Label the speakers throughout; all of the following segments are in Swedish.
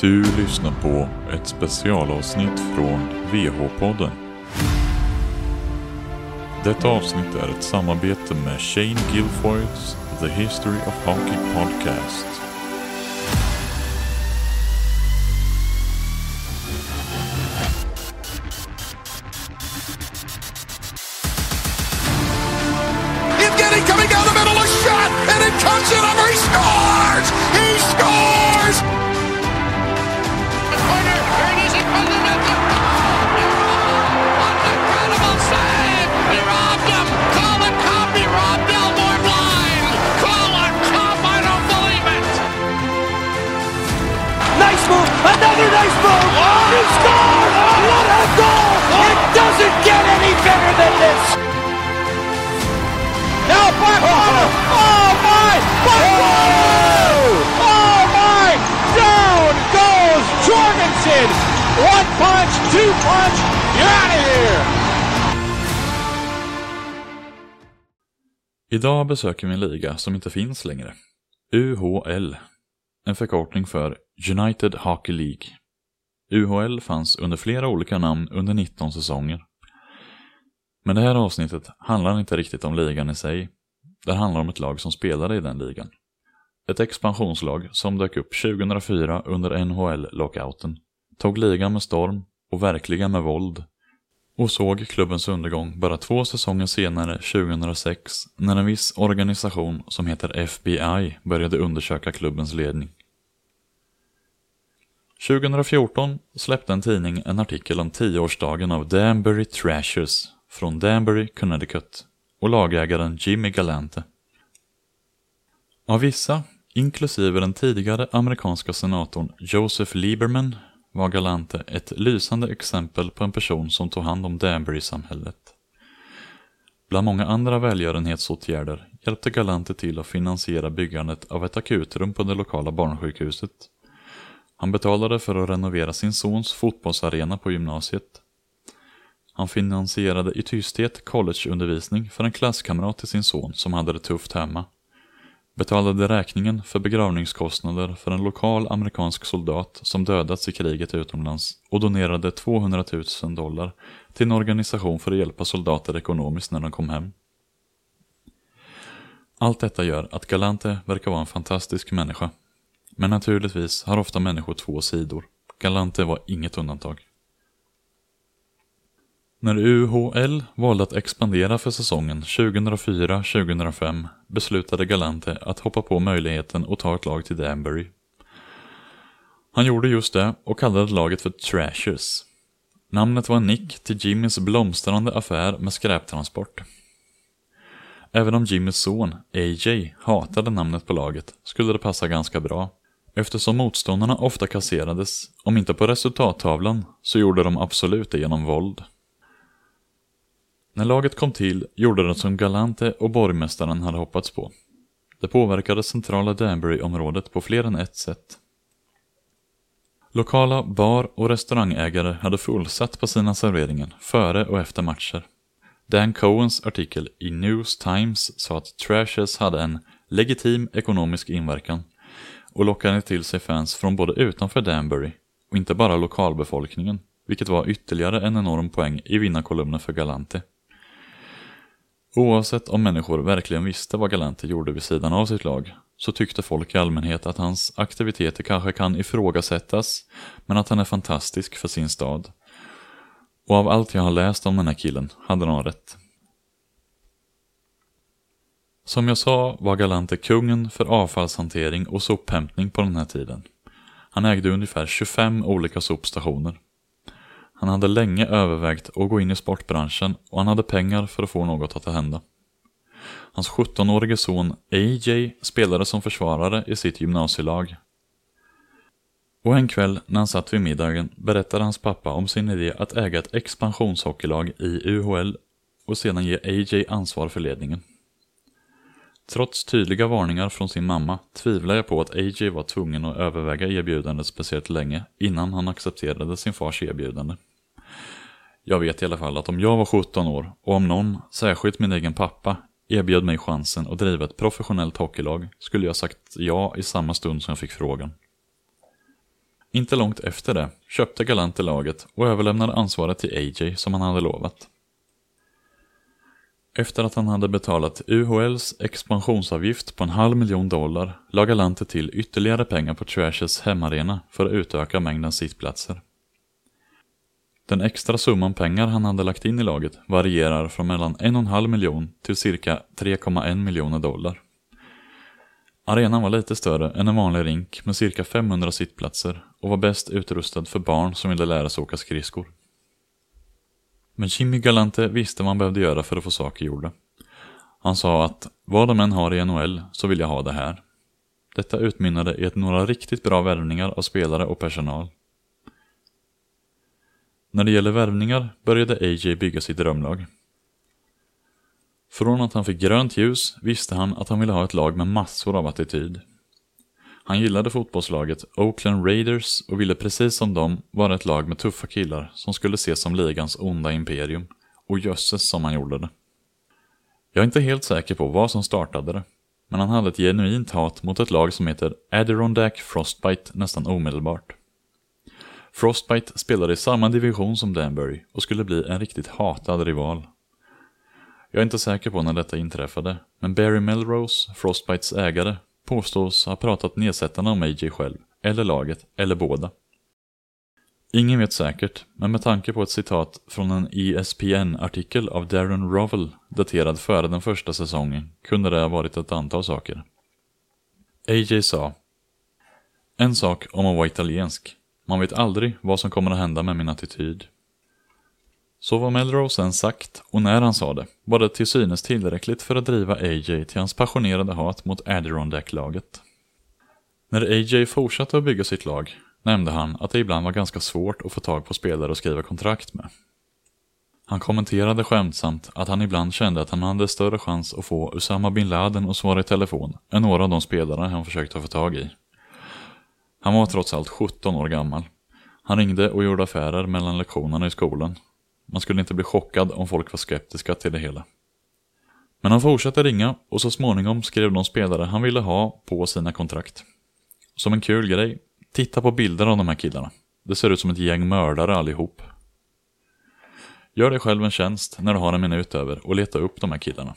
Speaker 1: Du lyssnar på ett specialavsnitt från VH-podden. Detta avsnitt är ett samarbete med Shane Gilfoyts The History of Hockey Podcast.
Speaker 2: Evgeny coming down the middle, a shot, and it comes in
Speaker 3: Another nice move. He scores. What a goal. It doesn't get any better than this. Now back Oh my. Back Oh my. Down goes Jorgensen. One punch, two punch. You're out of here.
Speaker 1: Idag besöker vi en liga som inte finns längre. UHL. En förkortning för United Hockey League. UHL fanns under flera olika namn under 19 säsonger. Men det här avsnittet handlar inte riktigt om ligan i sig. Det handlar om ett lag som spelade i den ligan. Ett expansionslag som dök upp 2004 under NHL-lockouten, tog ligan med storm och verkligen med våld och såg klubbens undergång bara två säsonger senare, 2006, när en viss organisation som heter FBI började undersöka klubbens ledning. 2014 släppte en tidning en artikel om tioårsdagen av Danbury Trashers från Danbury, Connecticut och lagägaren Jimmy Galante. Av vissa, inklusive den tidigare amerikanska senatorn Joseph Lieberman, var Galante ett lysande exempel på en person som tog hand om Danbury-samhället. Bland många andra välgörenhetsåtgärder hjälpte Galante till att finansiera byggandet av ett akutrum på det lokala barnsjukhuset. Han betalade för att renovera sin sons fotbollsarena på gymnasiet. Han finansierade i tysthet collegeundervisning för en klasskamrat till sin son som hade det tufft hemma. Betalade räkningen för begravningskostnader för en lokal amerikansk soldat som dödats i kriget utomlands och donerade 200 000 dollar till en organisation för att hjälpa soldater ekonomiskt när de kom hem. Allt detta gör att Galante verkar vara en fantastisk människa. Men naturligtvis har ofta människor två sidor. Galante var inget undantag. När UHL valde att expandera för säsongen 2004-2005 beslutade Galante att hoppa på möjligheten att ta ett lag till Danbury. Han gjorde just det och kallade laget för Trashers. Namnet var en nick till Jimmys blomstrande affär med skräptransport. Även om Jimmys son, AJ, hatade namnet på laget skulle det passa ganska bra. Eftersom motståndarna ofta kasserades, om inte på resultattavlan, så gjorde de absolut det genom våld. När laget kom till gjorde det som Galante och borgmästaren hade hoppats på. Det påverkade centrala Danbury-området på fler än ett sätt. Lokala bar och restaurangägare hade fullsatt på sina serveringar före och efter matcher. Dan Cohens artikel i News Times sa att Trashers hade en legitim ekonomisk inverkan och lockade till sig fans från både utanför Danbury och inte bara lokalbefolkningen, vilket var ytterligare en enorm poäng i vinnarkolumnen för Galante. Oavsett om människor verkligen visste vad Galante gjorde vid sidan av sitt lag, så tyckte folk i allmänhet att hans aktiviteter kanske kan ifrågasättas, men att han är fantastisk för sin stad. Och av allt jag har läst om den här killen hade han rätt. Som jag sa var Galante kungen för avfallshantering och sophämtning på den här tiden. Han ägde ungefär 25 olika sopstationer. Han hade länge övervägt att gå in i sportbranschen och han hade pengar för att få något att hända. Hans 17-årige son AJ spelade som försvarare i sitt gymnasielag. Och en kväll när han satt vid middagen berättade hans pappa om sin idé att äga ett expansionshockeylag i UHL och sedan ge AJ ansvar för ledningen. Trots tydliga varningar från sin mamma tvivlar jag på att AJ var tvungen att överväga erbjudandet speciellt länge innan han accepterade sin fars erbjudande. Jag vet i alla fall att om jag var 17 år och om någon, särskilt min egen pappa, erbjöd mig chansen att driva ett professionellt hockeylag skulle jag sagt ja i samma stund som jag fick frågan. Inte långt efter det köpte Galante laget och överlämnade ansvaret till AJ som han hade lovat. Efter att han hade betalat UHLs expansionsavgift på en halv miljon dollar la Galante till ytterligare pengar på Trashers hemarena för att utöka mängden sittplatser. Den extra summan pengar han hade lagt in i laget varierar från mellan 1,5 miljon till cirka 3,1 miljoner dollar. Arenan var lite större än en vanlig rink med cirka 500 sittplatser och var bäst utrustad för barn som ville lära sig åka skridskor. Men Jimmy Galante visste vad han behövde göra för att få saker gjorda. Han sa att vad de än har i NHL så vill jag ha det här. Detta utmynnade i ett några riktigt bra värvningar av spelare och personal. När det gäller värvningar började AJ bygga sitt drömlag. Från att han fick grönt ljus visste han att han ville ha ett lag med massor av attityd. Han gillade fotbollslaget Oakland Raiders och ville precis som dem vara ett lag med tuffa killar som skulle ses som ligans onda imperium. Och jösses som han gjorde det. Jag är inte helt säker på vad som startade det, men han hade ett genuint hat mot ett lag som heter Adirondack Frostbite nästan omedelbart. Frostbite spelade i samma division som Danbury och skulle bli en riktigt hatad rival. Jag är inte säker på när detta inträffade, men Barry Melrose, Frostbites ägare, påstås ha pratat nedsättande om AJ själv, eller laget, eller båda. Ingen vet säkert, men med tanke på ett citat från en ESPN-artikel av Darren Rovell daterad före den första säsongen kunde det ha varit ett antal saker. AJ sa En sak om att vara italiensk. Man vet aldrig vad som kommer att hända med min attityd. Så var Melrose än sagt, och när han sa det, var det till synes tillräckligt för att driva AJ till hans passionerade hat mot Adirondack-laget. När AJ fortsatte att bygga sitt lag nämnde han att det ibland var ganska svårt att få tag på spelare att skriva kontrakt med. Han kommenterade skämtsamt att han ibland kände att han hade större chans att få Usama bin Laden att svara i telefon än några av de spelare han försökte få tag i. Han var trots allt 17 år gammal. Han ringde och gjorde affärer mellan lektionerna i skolan man skulle inte bli chockad om folk var skeptiska till det hela. Men han fortsatte ringa och så småningom skrev de spelare han ville ha på sina kontrakt. Som en kul grej, titta på bilder av de här killarna. Det ser ut som ett gäng mördare allihop. Gör dig själv en tjänst när du har en minut över och leta upp de här killarna.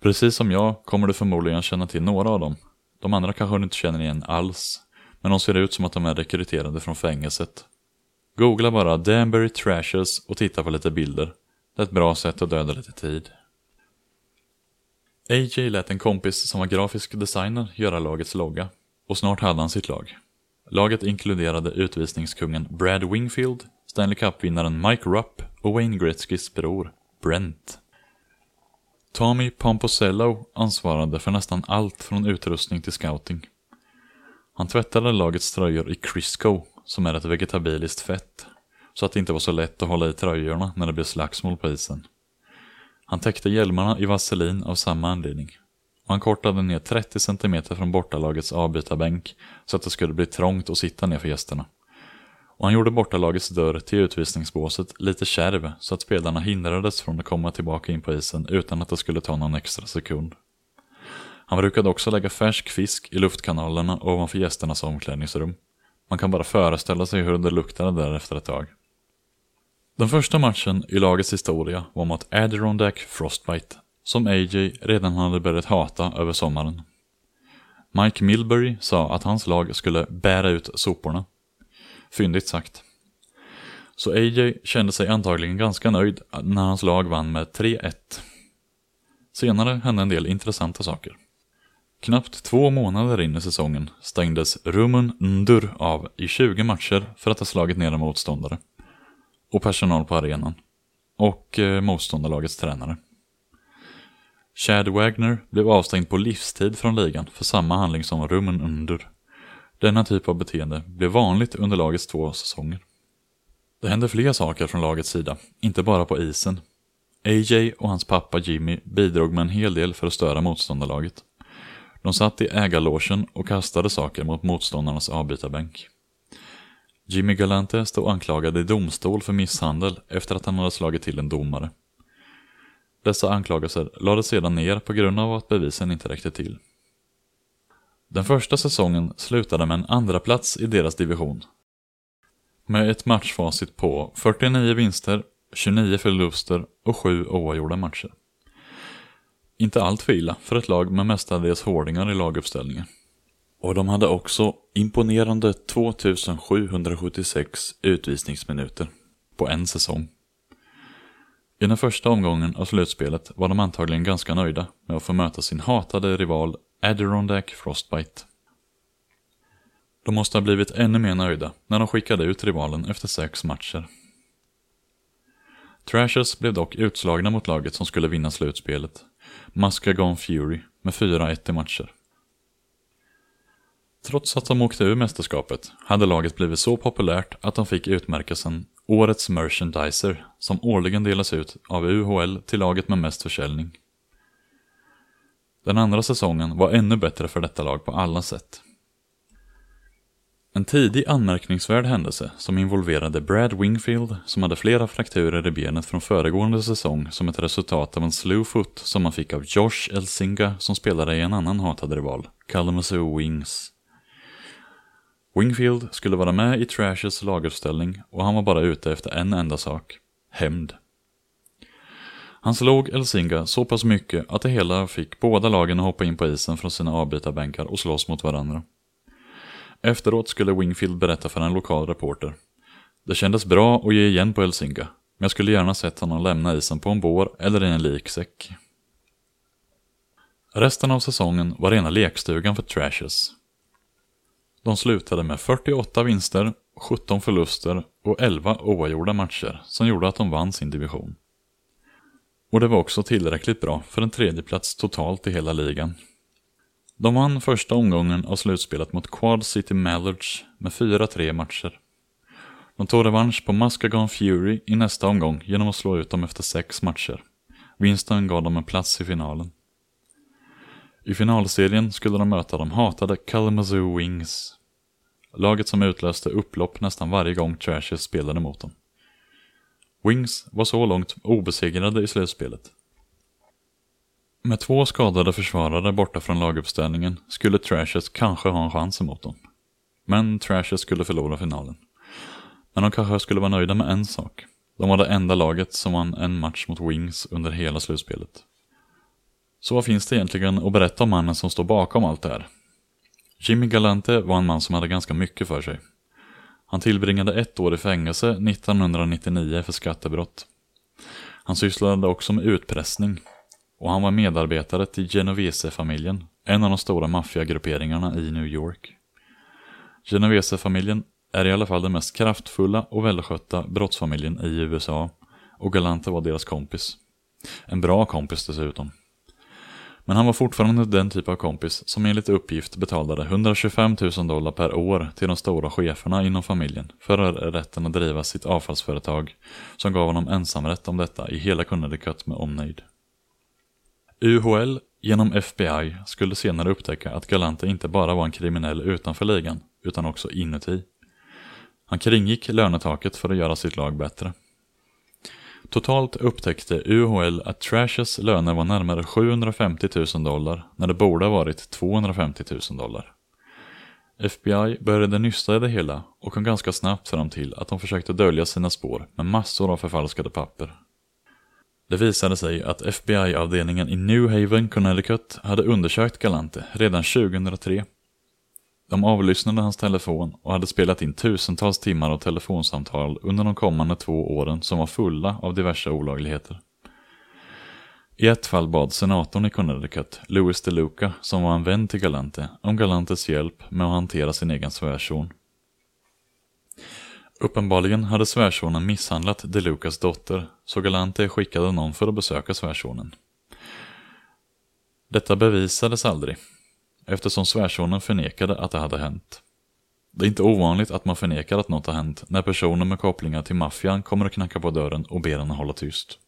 Speaker 1: Precis som jag kommer du förmodligen känna till några av dem. De andra kanske du inte känner igen alls. Men de ser ut som att de är rekryterade från fängelset Googla bara Danbury Trashers och titta på lite bilder. Det är ett bra sätt att döda lite tid. AJ lät en kompis som var grafisk designer göra lagets logga och snart hade han sitt lag. Laget inkluderade utvisningskungen Brad Wingfield, Stanley Cup-vinnaren Mike Rupp och Wayne Gretzkys bror, Brent. Tommy Pomposello ansvarade för nästan allt från utrustning till scouting. Han tvättade lagets tröjor i Crisco som är ett vegetabiliskt fett, så att det inte var så lätt att hålla i tröjorna när det blev slagsmål på isen. Han täckte hjälmarna i vaselin av samma anledning. Och han kortade ner 30 cm från bortalagets avbytarbänk så att det skulle bli trångt att sitta ner för gästerna. Och han gjorde bortalagets dörr till utvisningsbåset lite kärv så att spelarna hindrades från att komma tillbaka in på isen utan att det skulle ta någon extra sekund. Han brukade också lägga färsk fisk i luftkanalerna ovanför gästernas omklädningsrum. Man kan bara föreställa sig hur det luktade där efter ett tag. Den första matchen i lagets historia var mot Adirondack Frostbite, som AJ redan hade börjat hata över sommaren. Mike Milbury sa att hans lag skulle bära ut soporna. Fyndigt sagt. Så AJ kände sig antagligen ganska nöjd när hans lag vann med 3-1. Senare hände en del intressanta saker. Knappt två månader in i säsongen stängdes Rumun Ndur av i 20 matcher för att ha slagit ner en motståndare. Och personal på arenan. Och eh, motståndarlagets tränare. Chad Wagner blev avstängd på livstid från ligan för samma handling som Rumun Ndur. Denna typ av beteende blev vanligt under lagets två säsonger. Det hände fler saker från lagets sida, inte bara på isen. AJ och hans pappa Jimmy bidrog med en hel del för att störa motståndarlaget. De satt i ägarlogen och kastade saker mot motståndarnas avbytarbänk. Jimmy Galante stod anklagad i domstol för misshandel efter att han hade slagit till en domare. Dessa anklagelser lades sedan ner på grund av att bevisen inte räckte till. Den första säsongen slutade med en andra plats i deras division, med ett matchfacit på 49 vinster, 29 förluster och 7 oavgjorda matcher. Inte allt för illa för ett lag med mestadels hårdingar i laguppställningen. Och de hade också imponerande 2776 utvisningsminuter på en säsong. I den första omgången av slutspelet var de antagligen ganska nöjda med att få möta sin hatade rival Adirondack Frostbite. De måste ha blivit ännu mer nöjda när de skickade ut rivalen efter sex matcher. Trashers blev dock utslagna mot laget som skulle vinna slutspelet, Muskegon Fury, med 4-1 i matcher. Trots att de åkte ur mästerskapet hade laget blivit så populärt att de fick utmärkelsen Årets Merchandiser som årligen delas ut av UHL till laget med mest försäljning. Den andra säsongen var ännu bättre för detta lag på alla sätt. En tidig anmärkningsvärd händelse som involverade Brad Wingfield som hade flera frakturer i benet från föregående säsong som ett resultat av en slewfoot som han fick av Josh Elsinga som spelade i en annan hatad rival, Kalamazoo Wings. Wingfield skulle vara med i Trashers laguppställning och han var bara ute efter en enda sak, hämnd. Han slog Elsinga så pass mycket att det hela fick båda lagen att hoppa in på isen från sina avbytarbänkar och slåss mot varandra. Efteråt skulle Wingfield berätta för en lokal reporter. Det kändes bra att ge igen på Elsinga, men jag skulle gärna sett honom lämna isen på en bår eller i en liksäck. Resten av säsongen var rena lekstugan för Trashers. De slutade med 48 vinster, 17 förluster och 11 oavgjorda matcher som gjorde att de vann sin division. Och det var också tillräckligt bra för en tredjeplats totalt i hela ligan. De vann första omgången av slutspelet mot Quad City Mallards med 4-3 matcher. De tog revansch på Muskegon Fury i nästa omgång genom att slå ut dem efter sex matcher. Vinsten gav dem en plats i finalen. I finalserien skulle de möta de hatade Kalamazoo Wings. Laget som utlöste upplopp nästan varje gång Trashers spelade mot dem. Wings var så långt obesegrade i slutspelet. Med två skadade försvarare borta från laguppställningen skulle Trashers kanske ha en chans emot dem. Men Trashers skulle förlora finalen. Men de kanske skulle vara nöjda med en sak. De var det enda laget som vann en match mot Wings under hela slutspelet. Så vad finns det egentligen att berätta om mannen som står bakom allt det här? Jimmy Galante var en man som hade ganska mycket för sig. Han tillbringade ett år i fängelse 1999 för skattebrott. Han sysslade också med utpressning och han var medarbetare till Genovese-familjen, en av de stora maffiagrupperingarna i New York. Genovese-familjen är i alla fall den mest kraftfulla och välskötta brottsfamiljen i USA och Galante var deras kompis. En bra kompis dessutom. Men han var fortfarande den typ av kompis som enligt uppgift betalade 125 000 dollar per år till de stora cheferna inom familjen för rätten att driva sitt avfallsföretag som gav honom ensamrätt om detta i hela Connecticut med omnejd. UHL genom FBI skulle senare upptäcka att Galante inte bara var en kriminell utanför ligan, utan också inuti. Han kringgick lönetaket för att göra sitt lag bättre. Totalt upptäckte UHL att Trashers löner var närmare 750 000 dollar när det borde ha varit 250 000 dollar. FBI började nysta i det hela och kom ganska snabbt fram till att de försökte dölja sina spår med massor av förfalskade papper. Det visade sig att FBI-avdelningen i New Haven, Connecticut hade undersökt Galante redan 2003. De avlyssnade hans telefon och hade spelat in tusentals timmar av telefonsamtal under de kommande två åren som var fulla av diverse olagligheter. I ett fall bad senatorn i Connecticut, Louis DeLuca, som var en vän till Galante, om Galantes hjälp med att hantera sin egen svärson. Uppenbarligen hade svärsonen misshandlat DeLucas dotter, så Galante skickade någon för att besöka svärsonen. Detta bevisades aldrig, eftersom svärsonen förnekade att det hade hänt. Det är inte ovanligt att man förnekar att något har hänt när personer med kopplingar till maffian kommer och knackar på dörren och ber henne hålla tyst.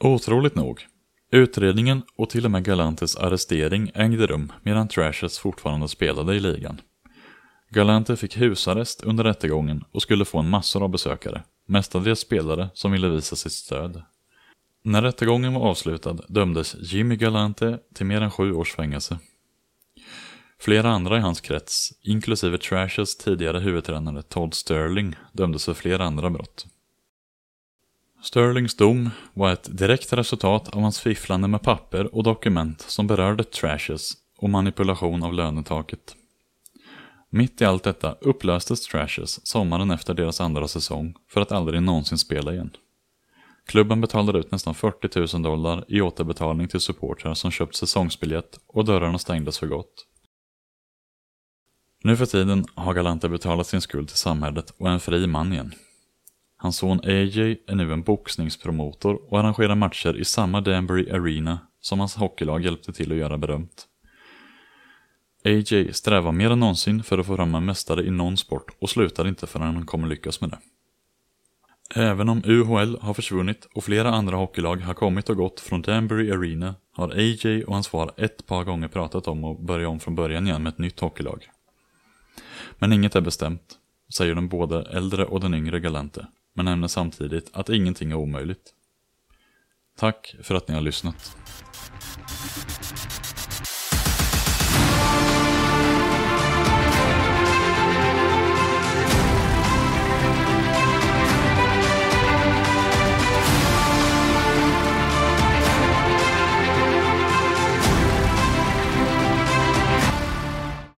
Speaker 1: Otroligt nog, utredningen och till och med Galantes arrestering ägde rum medan Trashers fortfarande spelade i ligan. Galante fick husarrest under rättegången och skulle få en massor av besökare, mestadels spelare som ville visa sitt stöd. När rättegången var avslutad dömdes Jimmy Galante till mer än sju års fängelse. Flera andra i hans krets, inklusive Trashers tidigare huvudtränare Todd Sterling, dömdes för flera andra brott. Sterlings dom var ett direkt resultat av hans fifflande med papper och dokument som berörde Trashers och manipulation av lönetaket. Mitt i allt detta upplöstes Trashers sommaren efter deras andra säsong för att aldrig någonsin spela igen. Klubben betalade ut nästan 40 000 dollar i återbetalning till supportrar som köpt säsongsbiljett och dörrarna stängdes för gott. Nu för tiden har Galante betalat sin skuld till samhället och är en fri man igen. Hans son AJ är nu en boxningspromotor och arrangerar matcher i samma Danbury Arena som hans hockeylag hjälpte till att göra berömt. AJ strävar mer än någonsin för att få fram en mästare i någon sport och slutar inte förrän han kommer lyckas med det. Även om UHL har försvunnit och flera andra hockeylag har kommit och gått från Danbury Arena har AJ och hans far ett par gånger pratat om att börja om från början igen med ett nytt hockeylag. Men inget är bestämt, säger den både äldre och den yngre Galante, men nämner samtidigt att ingenting är omöjligt. Tack för att ni har lyssnat.